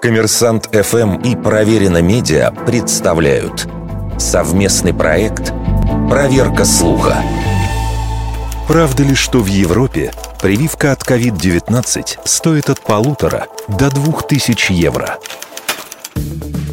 Коммерсант ФМ и Проверено Медиа представляют совместный проект «Проверка слуха». Правда ли, что в Европе прививка от COVID-19 стоит от полутора до двух тысяч евро?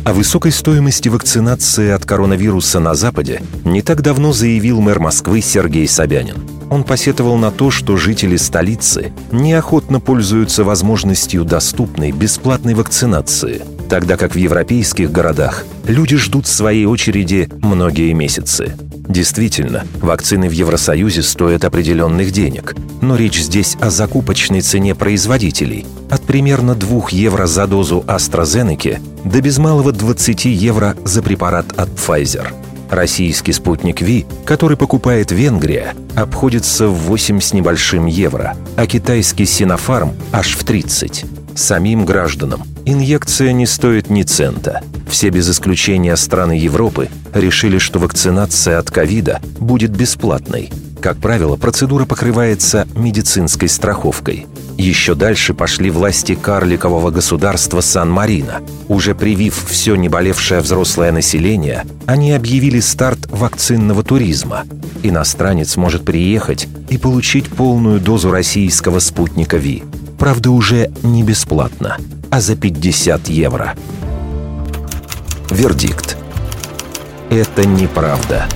О высокой стоимости вакцинации от коронавируса на Западе не так давно заявил мэр Москвы Сергей Собянин. Он посетовал на то, что жители столицы неохотно пользуются возможностью доступной бесплатной вакцинации, тогда как в европейских городах люди ждут своей очереди многие месяцы. Действительно, вакцины в Евросоюзе стоят определенных денег, но речь здесь о закупочной цене производителей от примерно 2 евро за дозу AstraZeneca до без малого 20 евро за препарат от Pfizer. Российский спутник Ви, который покупает Венгрия, обходится в 8 с небольшим евро, а китайский Синофарм аж в 30. Самим гражданам инъекция не стоит ни цента. Все без исключения страны Европы решили, что вакцинация от ковида будет бесплатной. Как правило, процедура покрывается медицинской страховкой. Еще дальше пошли власти карликового государства Сан-Марино. Уже привив все неболевшее взрослое население, они объявили старт вакцинного туризма. Иностранец может приехать и получить полную дозу российского спутника ВИ – Правда, уже не бесплатно, а за 50 евро. Вердикт. Это неправда.